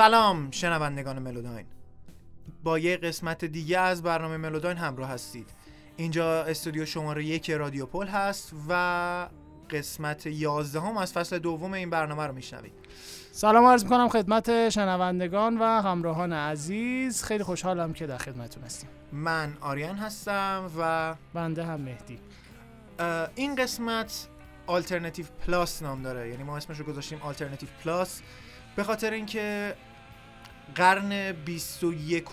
سلام شنوندگان ملوداین. با یه قسمت دیگه از برنامه ملوداین همراه هستید. اینجا استودیو شماره یک رادیو پل هست و قسمت 11 هم از فصل دوم این برنامه رو میشنوید. سلام عرض می‌کنم خدمت شنوندگان و همراهان عزیز. خیلی خوشحالم که در خدمتتون هستیم. من آریان هستم و بنده هم مهدی. این قسمت alternative plus نام داره. یعنی ما اسمش رو گذاشتیم alternative plus به خاطر اینکه قرن 21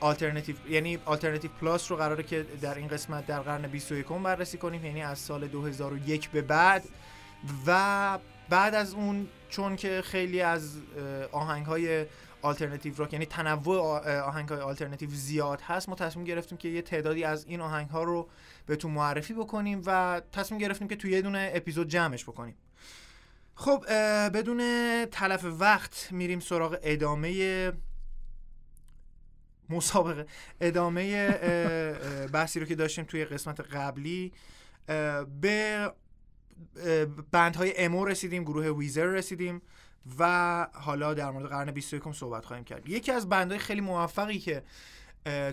آلترنتیو یعنی آلترنتیو پلاس رو قراره که در این قسمت در قرن 21 بررسی کنیم یعنی از سال 2001 به بعد. و بعد از اون چون که خیلی از آهنگ های آلترنتیو راک یعنی تنوع آهنگ های آلترنتیو زیاد هست ما تصمیم گرفتیم که یه تعدادی از این آهنگ ها رو بهتون معرفی بکنیم و تصمیم گرفتیم که توی یه دونه اپیزود جمعش بکنیم. خب بدون تلف وقت میریم سراغ ادامه مسابقه ادامه بحثی رو که داشتیم توی قسمت قبلی. به بندهای امو رسیدیم گروه ویزر رسیدیم و حالا در مورد قرن 21 صحبت خواهیم کرد. یکی از بندهای خیلی موفقی که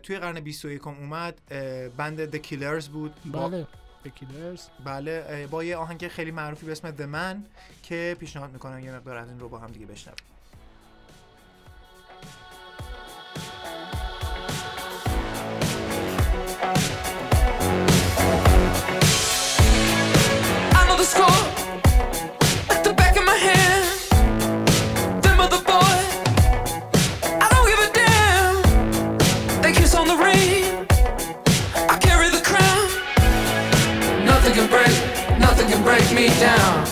توی قرن 21 اومد بند The Killers بود. بله. بکیلرز بله با یه آهنگ خیلی معروفی به اسم The Man که پیشنهاد می‌کنم یه مقدار از این رو با هم دیگه بشنویم. Down.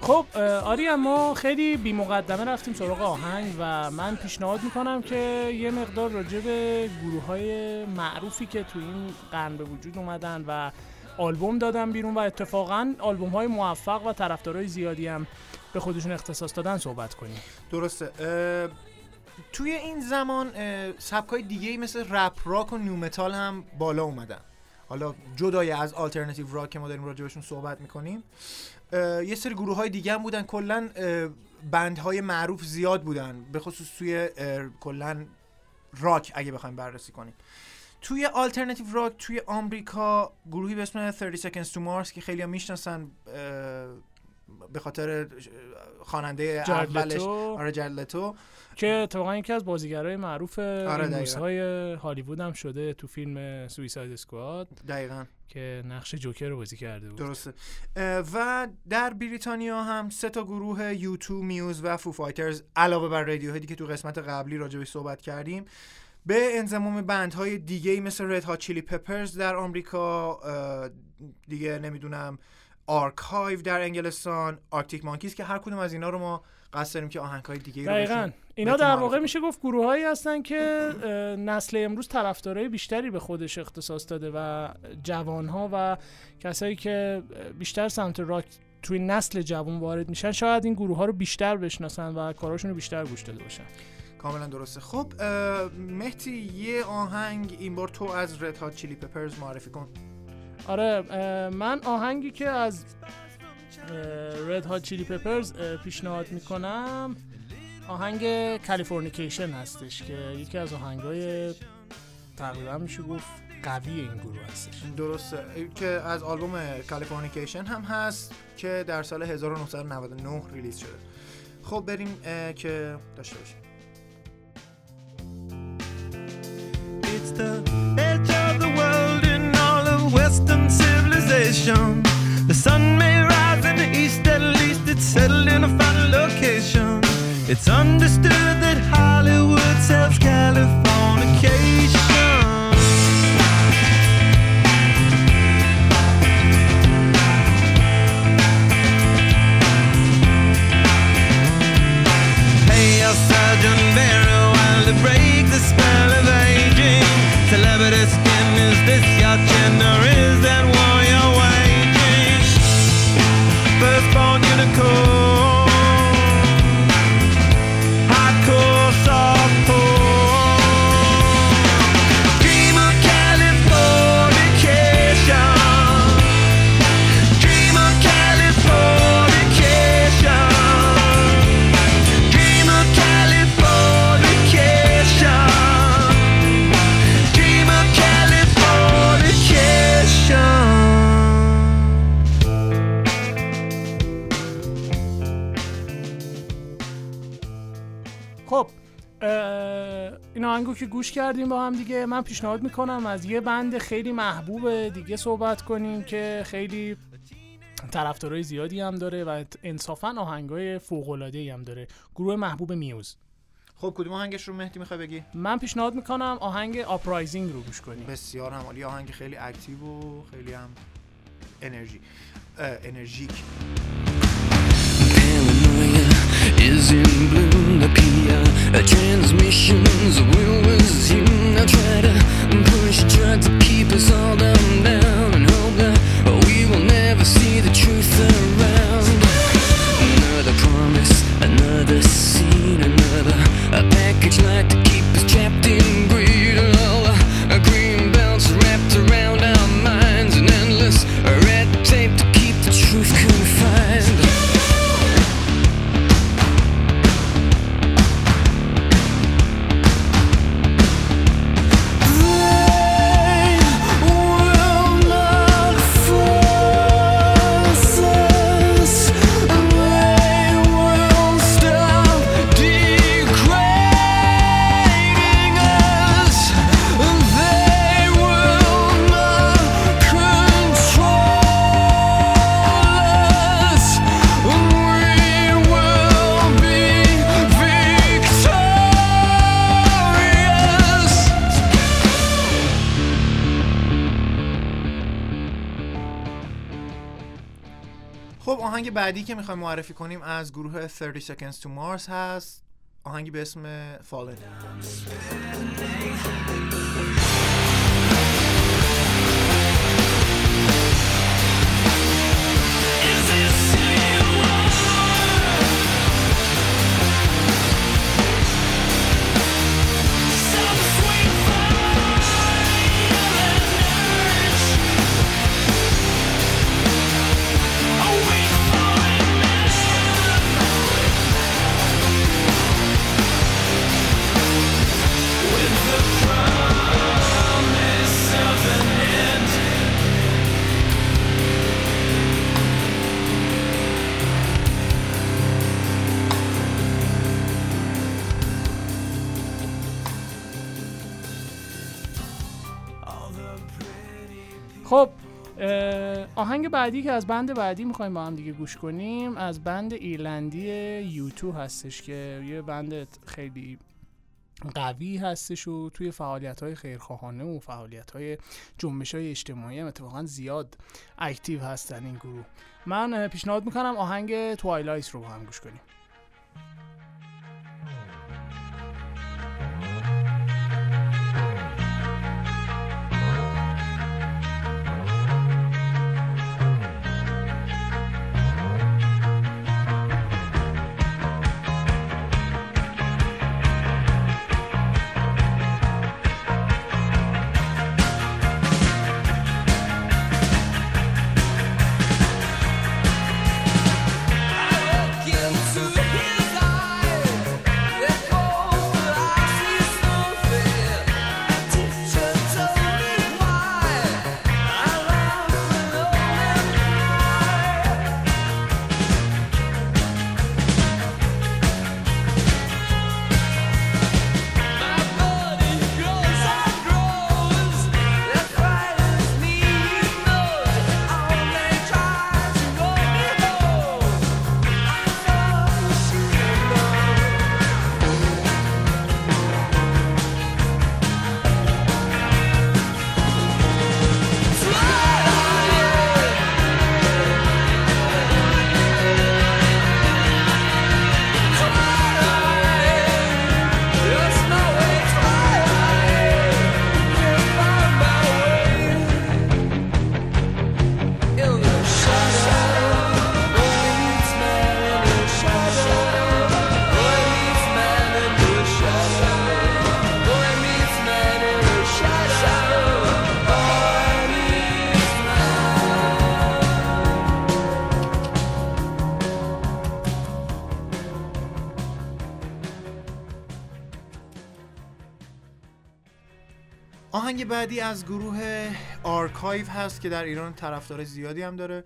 خب آریا ما خیلی بی مقدمه رفتیم سراغ آهنگ و من پیشنهاد می‌کنم که یه مقدار راجع به گروه های معروفی که تو این قرن به وجود اومدن و آلبوم دادن بیرون و اتفاقا آلبوم های موفق و طرفدارای زیادی هم به خودشون اختصاص دادن صحبت کنیم. درسته توی این زمان سبکای دیگه مثل رپ راک و نیومتال هم بالا اومدن. حالا جدای از آلترنتیو راک که ما داریم راجبشون صحبت می‌کنیم یه سری گروه های دیگه هم بودن. کلا بندهای معروف زیاد بودن. به خصوص توی کلا راک اگه بخوایم بررسی کنیم. توی آلترنتیو راک توی آمریکا گروهی به اسم 30 Seconds to Mars که خیلی می‌شناسن به خاطر خواننده اولش. آره جارد لتو که اتفاقا یکی از بازیگرای معروف دقیقاً. های هالیوود هم شده تو فیلم سویساید اسکواد. دقیقا. که نقش جوکر رو بازی کرده بود. درسته. و در بریتانیا هم سه تا گروه یوتو میوز و فو فایترز علاوه بر رادیو هدی که تو قسمت قبلی راجبش صحبت کردیم به انضمام بندهای دیگه مثل رد هات چیلی پپرز در آمریکا دیگه نمی‌دونم آرکایو در انگلستان آرکتیک مانکیز که هر کدوم از اینا رو ما قصد داریم که آهنگهای دیگه رو دقیقا. اینا در واقع. میشه گفت گروه هایی هستن که نسل امروز طرفدارای بیشتری به خودش اختصاص داده و جوان ها و کسایی که بیشتر سمت راک توی نسل جوان وارد میشن شاید این گروه ها رو بیشتر بشناسن و کاراشون رو بیشتر گوش داده باشن. کاملا درسته. خب اه، مهدی یه آهنگ این بار تو از رد هات چیلی پپرز معرفی کن. آره من آهنگی که از رد هات چیلی پپرز پیشنهاد می‌کنم آهنگ کالیفورنیکیشن هستش که یکی از آهنگای تقریبا میشه گفت قوی این گروه هستش. درسته. که از آلبوم کالیفورنیکیشن هم هست که در سال 1999 ریلیز شده. خب بریم که داشته باشیم. Western civilization. The sun may rise in the east, at least it's settled in a final location. It's understood that Hollywood sells Californication. این آهنگو که گوش کردیم با هم دیگه. من پیشنهاد می‌کنم از یه بند خیلی محبوب دیگه صحبت کنیم که خیلی طرفدارای زیادی هم داره و انصافا آهنگای فوق هم داره. گروه محبوب میوز. خب کدوم آهنگش رو مهدی می‌خوای بگی؟ من پیشنهاد می‌کنم آهنگ آپرایزینگ رو گوش کنیم. بسیار هم عالی آهنگ خیلی اکتیو و خیلی هم انرژی. اه، انرژیک. Transmissions will resume. Now try to push, to keep us all down, down, and hope that we will never see the truth around. Another promise, another خب آهنگ بعدی که می‌خوایم معرفی کنیم از گروه 30 Seconds to Mars هست. آهنگی به اسم Fallen. خب آهنگ بعدی که از بند بعدی می‌خوایم با هم دیگه گوش کنیم از بند ایرلندی یوتو هستش که یه بند خیلی قوی هستش و توی فعالیت های خیرخواهانه و فعالیت های جنبش های اجتماعی هم اتفاقا زیاد اکتیو هستن این گروه. من پیشنهاد می‌کنم آهنگ توایلایت رو با هم گوش کنیم. بعدی از گروه آرکایو هست که در ایران طرفدار زیادی هم داره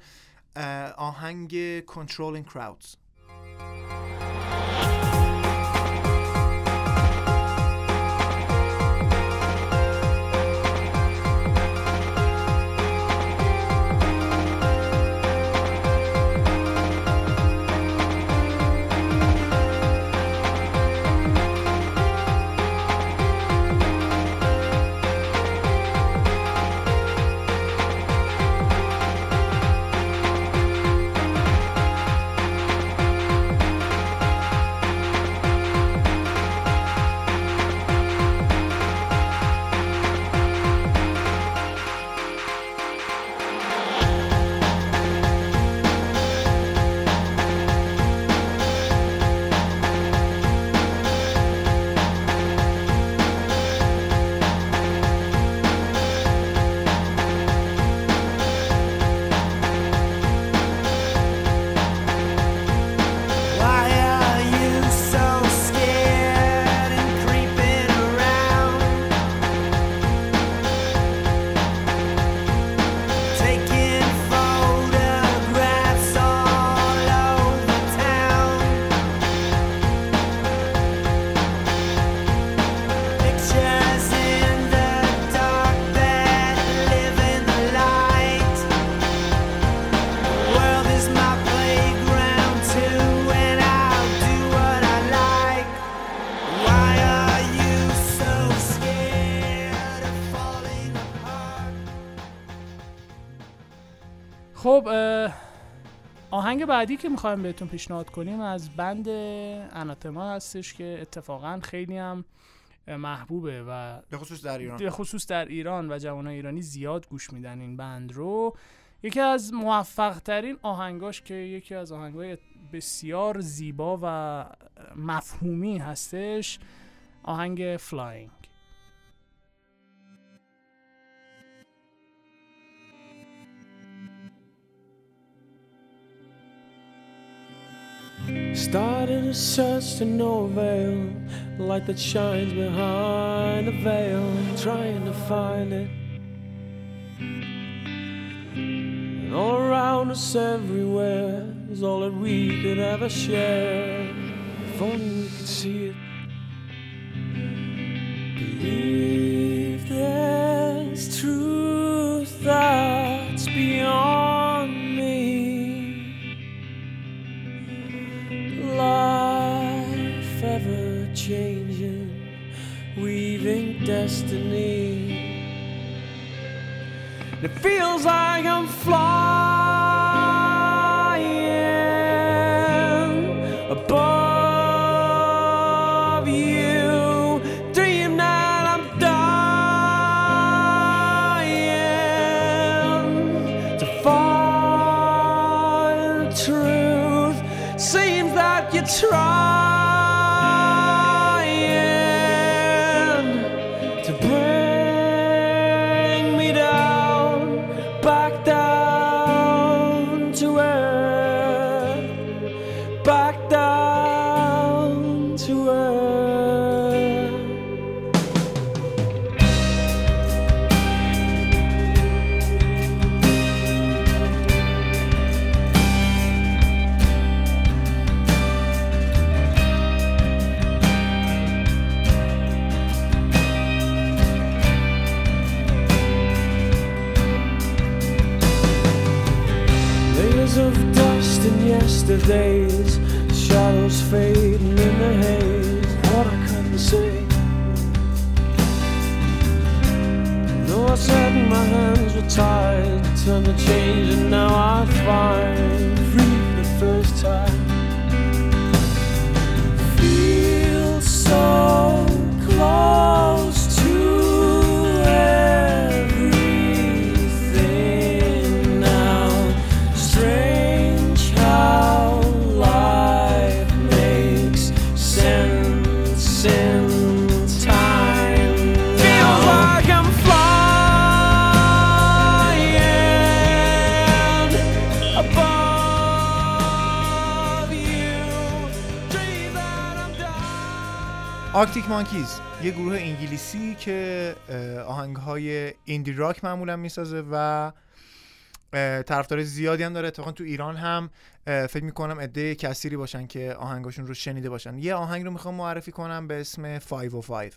آهنگ Controlling Crowds. خب آهنگ بعدی که می‌خوایم بهتون پیشنهاد کنیم از بند اناتما هستش که اتفاقا خیلی هم محبوبه و به خصوص در ایران. به خصوص در ایران و جوانای ایرانی زیاد گوش میدن این بند رو. یکی از موفق ترین آهنگاش که یکی از آهنگای بسیار زیبا و مفهومی هستش آهنگ فلاینگ Started a search to no avail, light that shines behind the veil, trying to find it. And all around us, everywhere, is all that we could ever share. If only we could see it. Believe feels like I'm flying above you. Dream that I'm dying to find truth. Seems that you're trying to bring آرکتیک مانکیز یه گروه انگلیسی که آهنگ های ایندی راک معمولا می‌سازه و طرفدار زیادی هم داره. اتفاقا تو ایران هم فکر می‌کنم عده کثیری باشن که آهنگاشون رو شنیده باشن. یه آهنگ رو می‌خوام معرفی کنم به اسم 505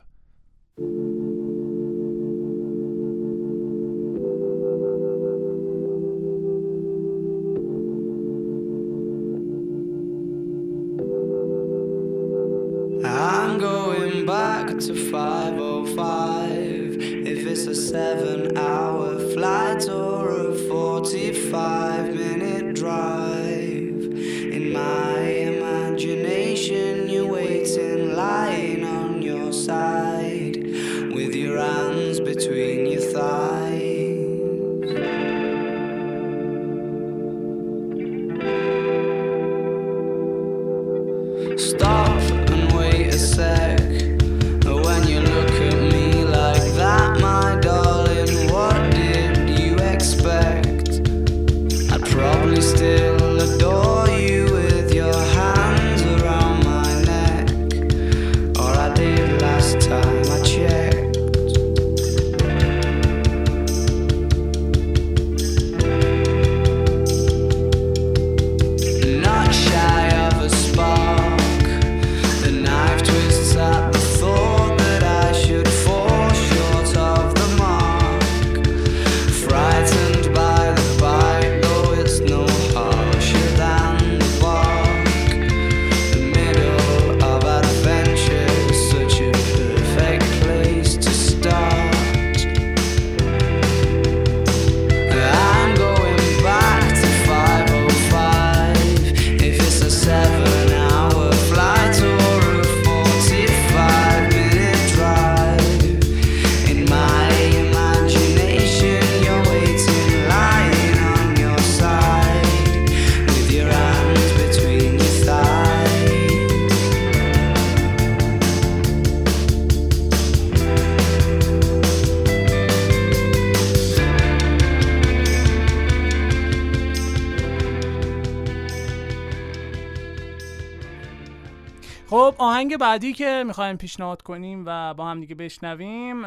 بعدی که می‌خوایم پیشنهاد کنیم و با هم دیگه بشنویم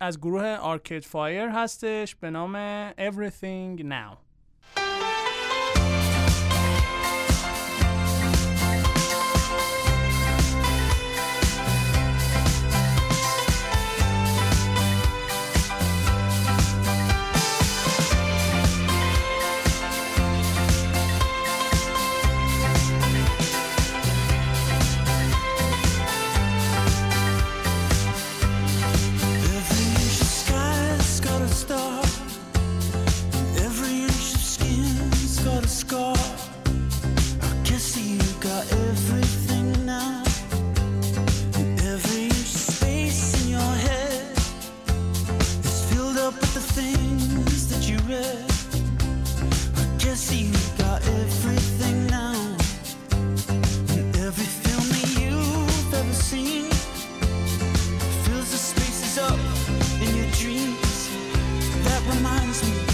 از گروه آرکید فایر هستش به نام Everything Now. makes me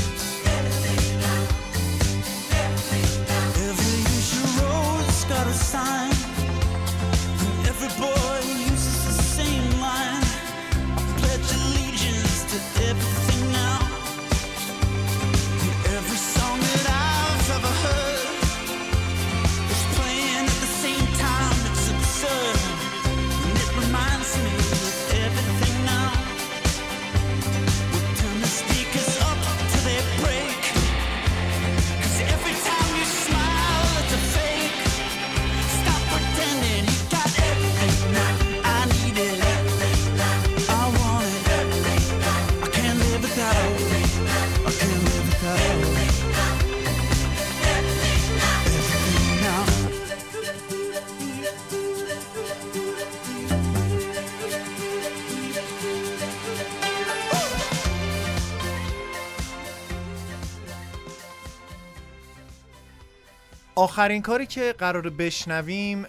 آخرین کاری که قرار بشنویم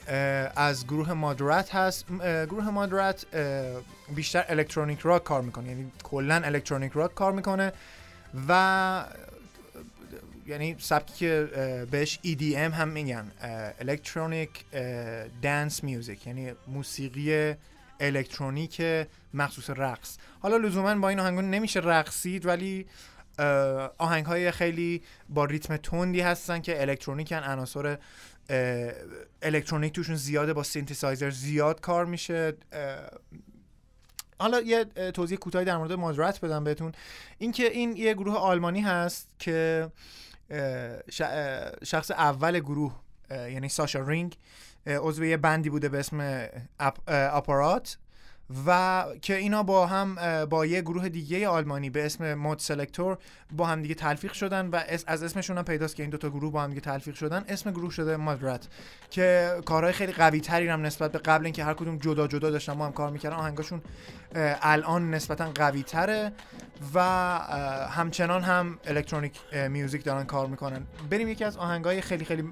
از گروه مادرات هست. گروه مادرات بیشتر الکترونیک راک کار می‌کنه. یعنی کلا الکترونیک راک کار می‌کنه و یعنی سبکی که بهش EDM هم میگن. الکترونیک دانس میوزیک یعنی موسیقی الکترونیک مخصوص رقص. حالا لزوما با این آهنگون نمیشه رقصید ولی آهنگ های خیلی با ریتم تندی هستن که الکترونیکن عناصر الکترونیک توشون زیاده با سینتسایزر زیاد کار میشه. حالا یه توضیح کوتاهی در مورد مادرات بدم بهتون. اینکه این یه گروه آلمانی هست که شخص اول گروه یعنی ساشا رینگ عضو یه بندی بوده به اسم اپ، اه، آپارات و که اینا با هم با یه گروه دیگه آلمانی به اسم مود سلکتور با هم دیگه تلفیق شدن و از اسمشون هم پیداست که این دوتا گروه با هم دیگه تلفیق شدن. اسم گروه شده مادرات که کارهای خیلی قوی تری هم نسبت به قبل اینکه هر کدوم جدا جدا داشتن با هم کار می‌کردن آهنگاشون الان نسبتا قوی تره و همچنان هم الکترونیک میوزیک دارن کار می‌کنن. بریم یکی از آهنگای خیلی خیلی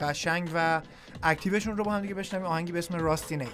قشنگ و اکتیوشون رو با هم دیگه بشنویم. آهنگی به اسم راستی نیز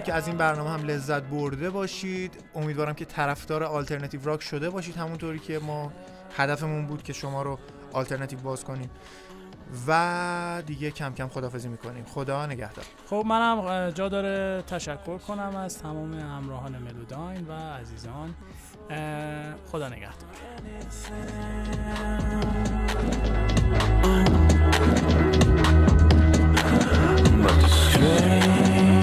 امیدوارم که از این برنامه هم لذت برده باشید. امیدوارم که طرفدار آلترناتیو راک شده باشید همونطوری که ما هدفمون بود که شما رو آلترناتیو باز کنیم. و دیگه کم کم خدافزی می‌کنیم. خدا نگهدار. خب منم جا داره تشکر کنم از تمام همراهان ملوداین و عزیزان. خدا نگهدار. But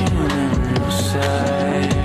Say.